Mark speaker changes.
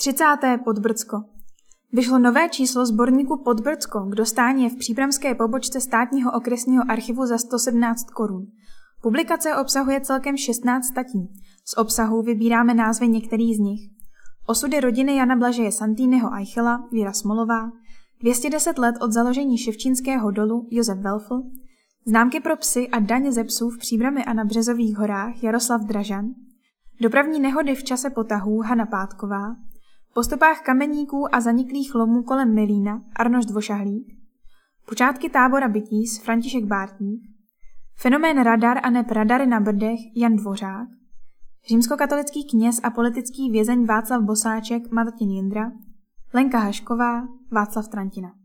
Speaker 1: 30. Podbrdsko. Vyšlo nové číslo sborníku Podbrdsko k dostání je v příbramské pobočce státního okresního archivu za 117 korun. Publikace obsahuje celkem 16 statí. Z obsahu vybíráme názvy některých z nich. Osudy rodiny Jana Blažeje Santýnyho Eichela, Víra Smolová, 210 let od založení Ševčínského dolu Josef Welfl, známky pro psy a daně ze psů v Příbrami a na Březových horách Jaroslav Dražan, dopravní nehody v čase potahů Hana Pátková, po stopách kameníků a zaniklých lomů kolem Milína Arnoš Dvošahlík, počátky tábora Bytíz František Bártník, fenomén radar a nep radary na Brdech Jan Dvořák, římskokatolický kněz a politický vězeň Václav Bosáček Martin Jindra, Lenka Hašková, Václav Trantina.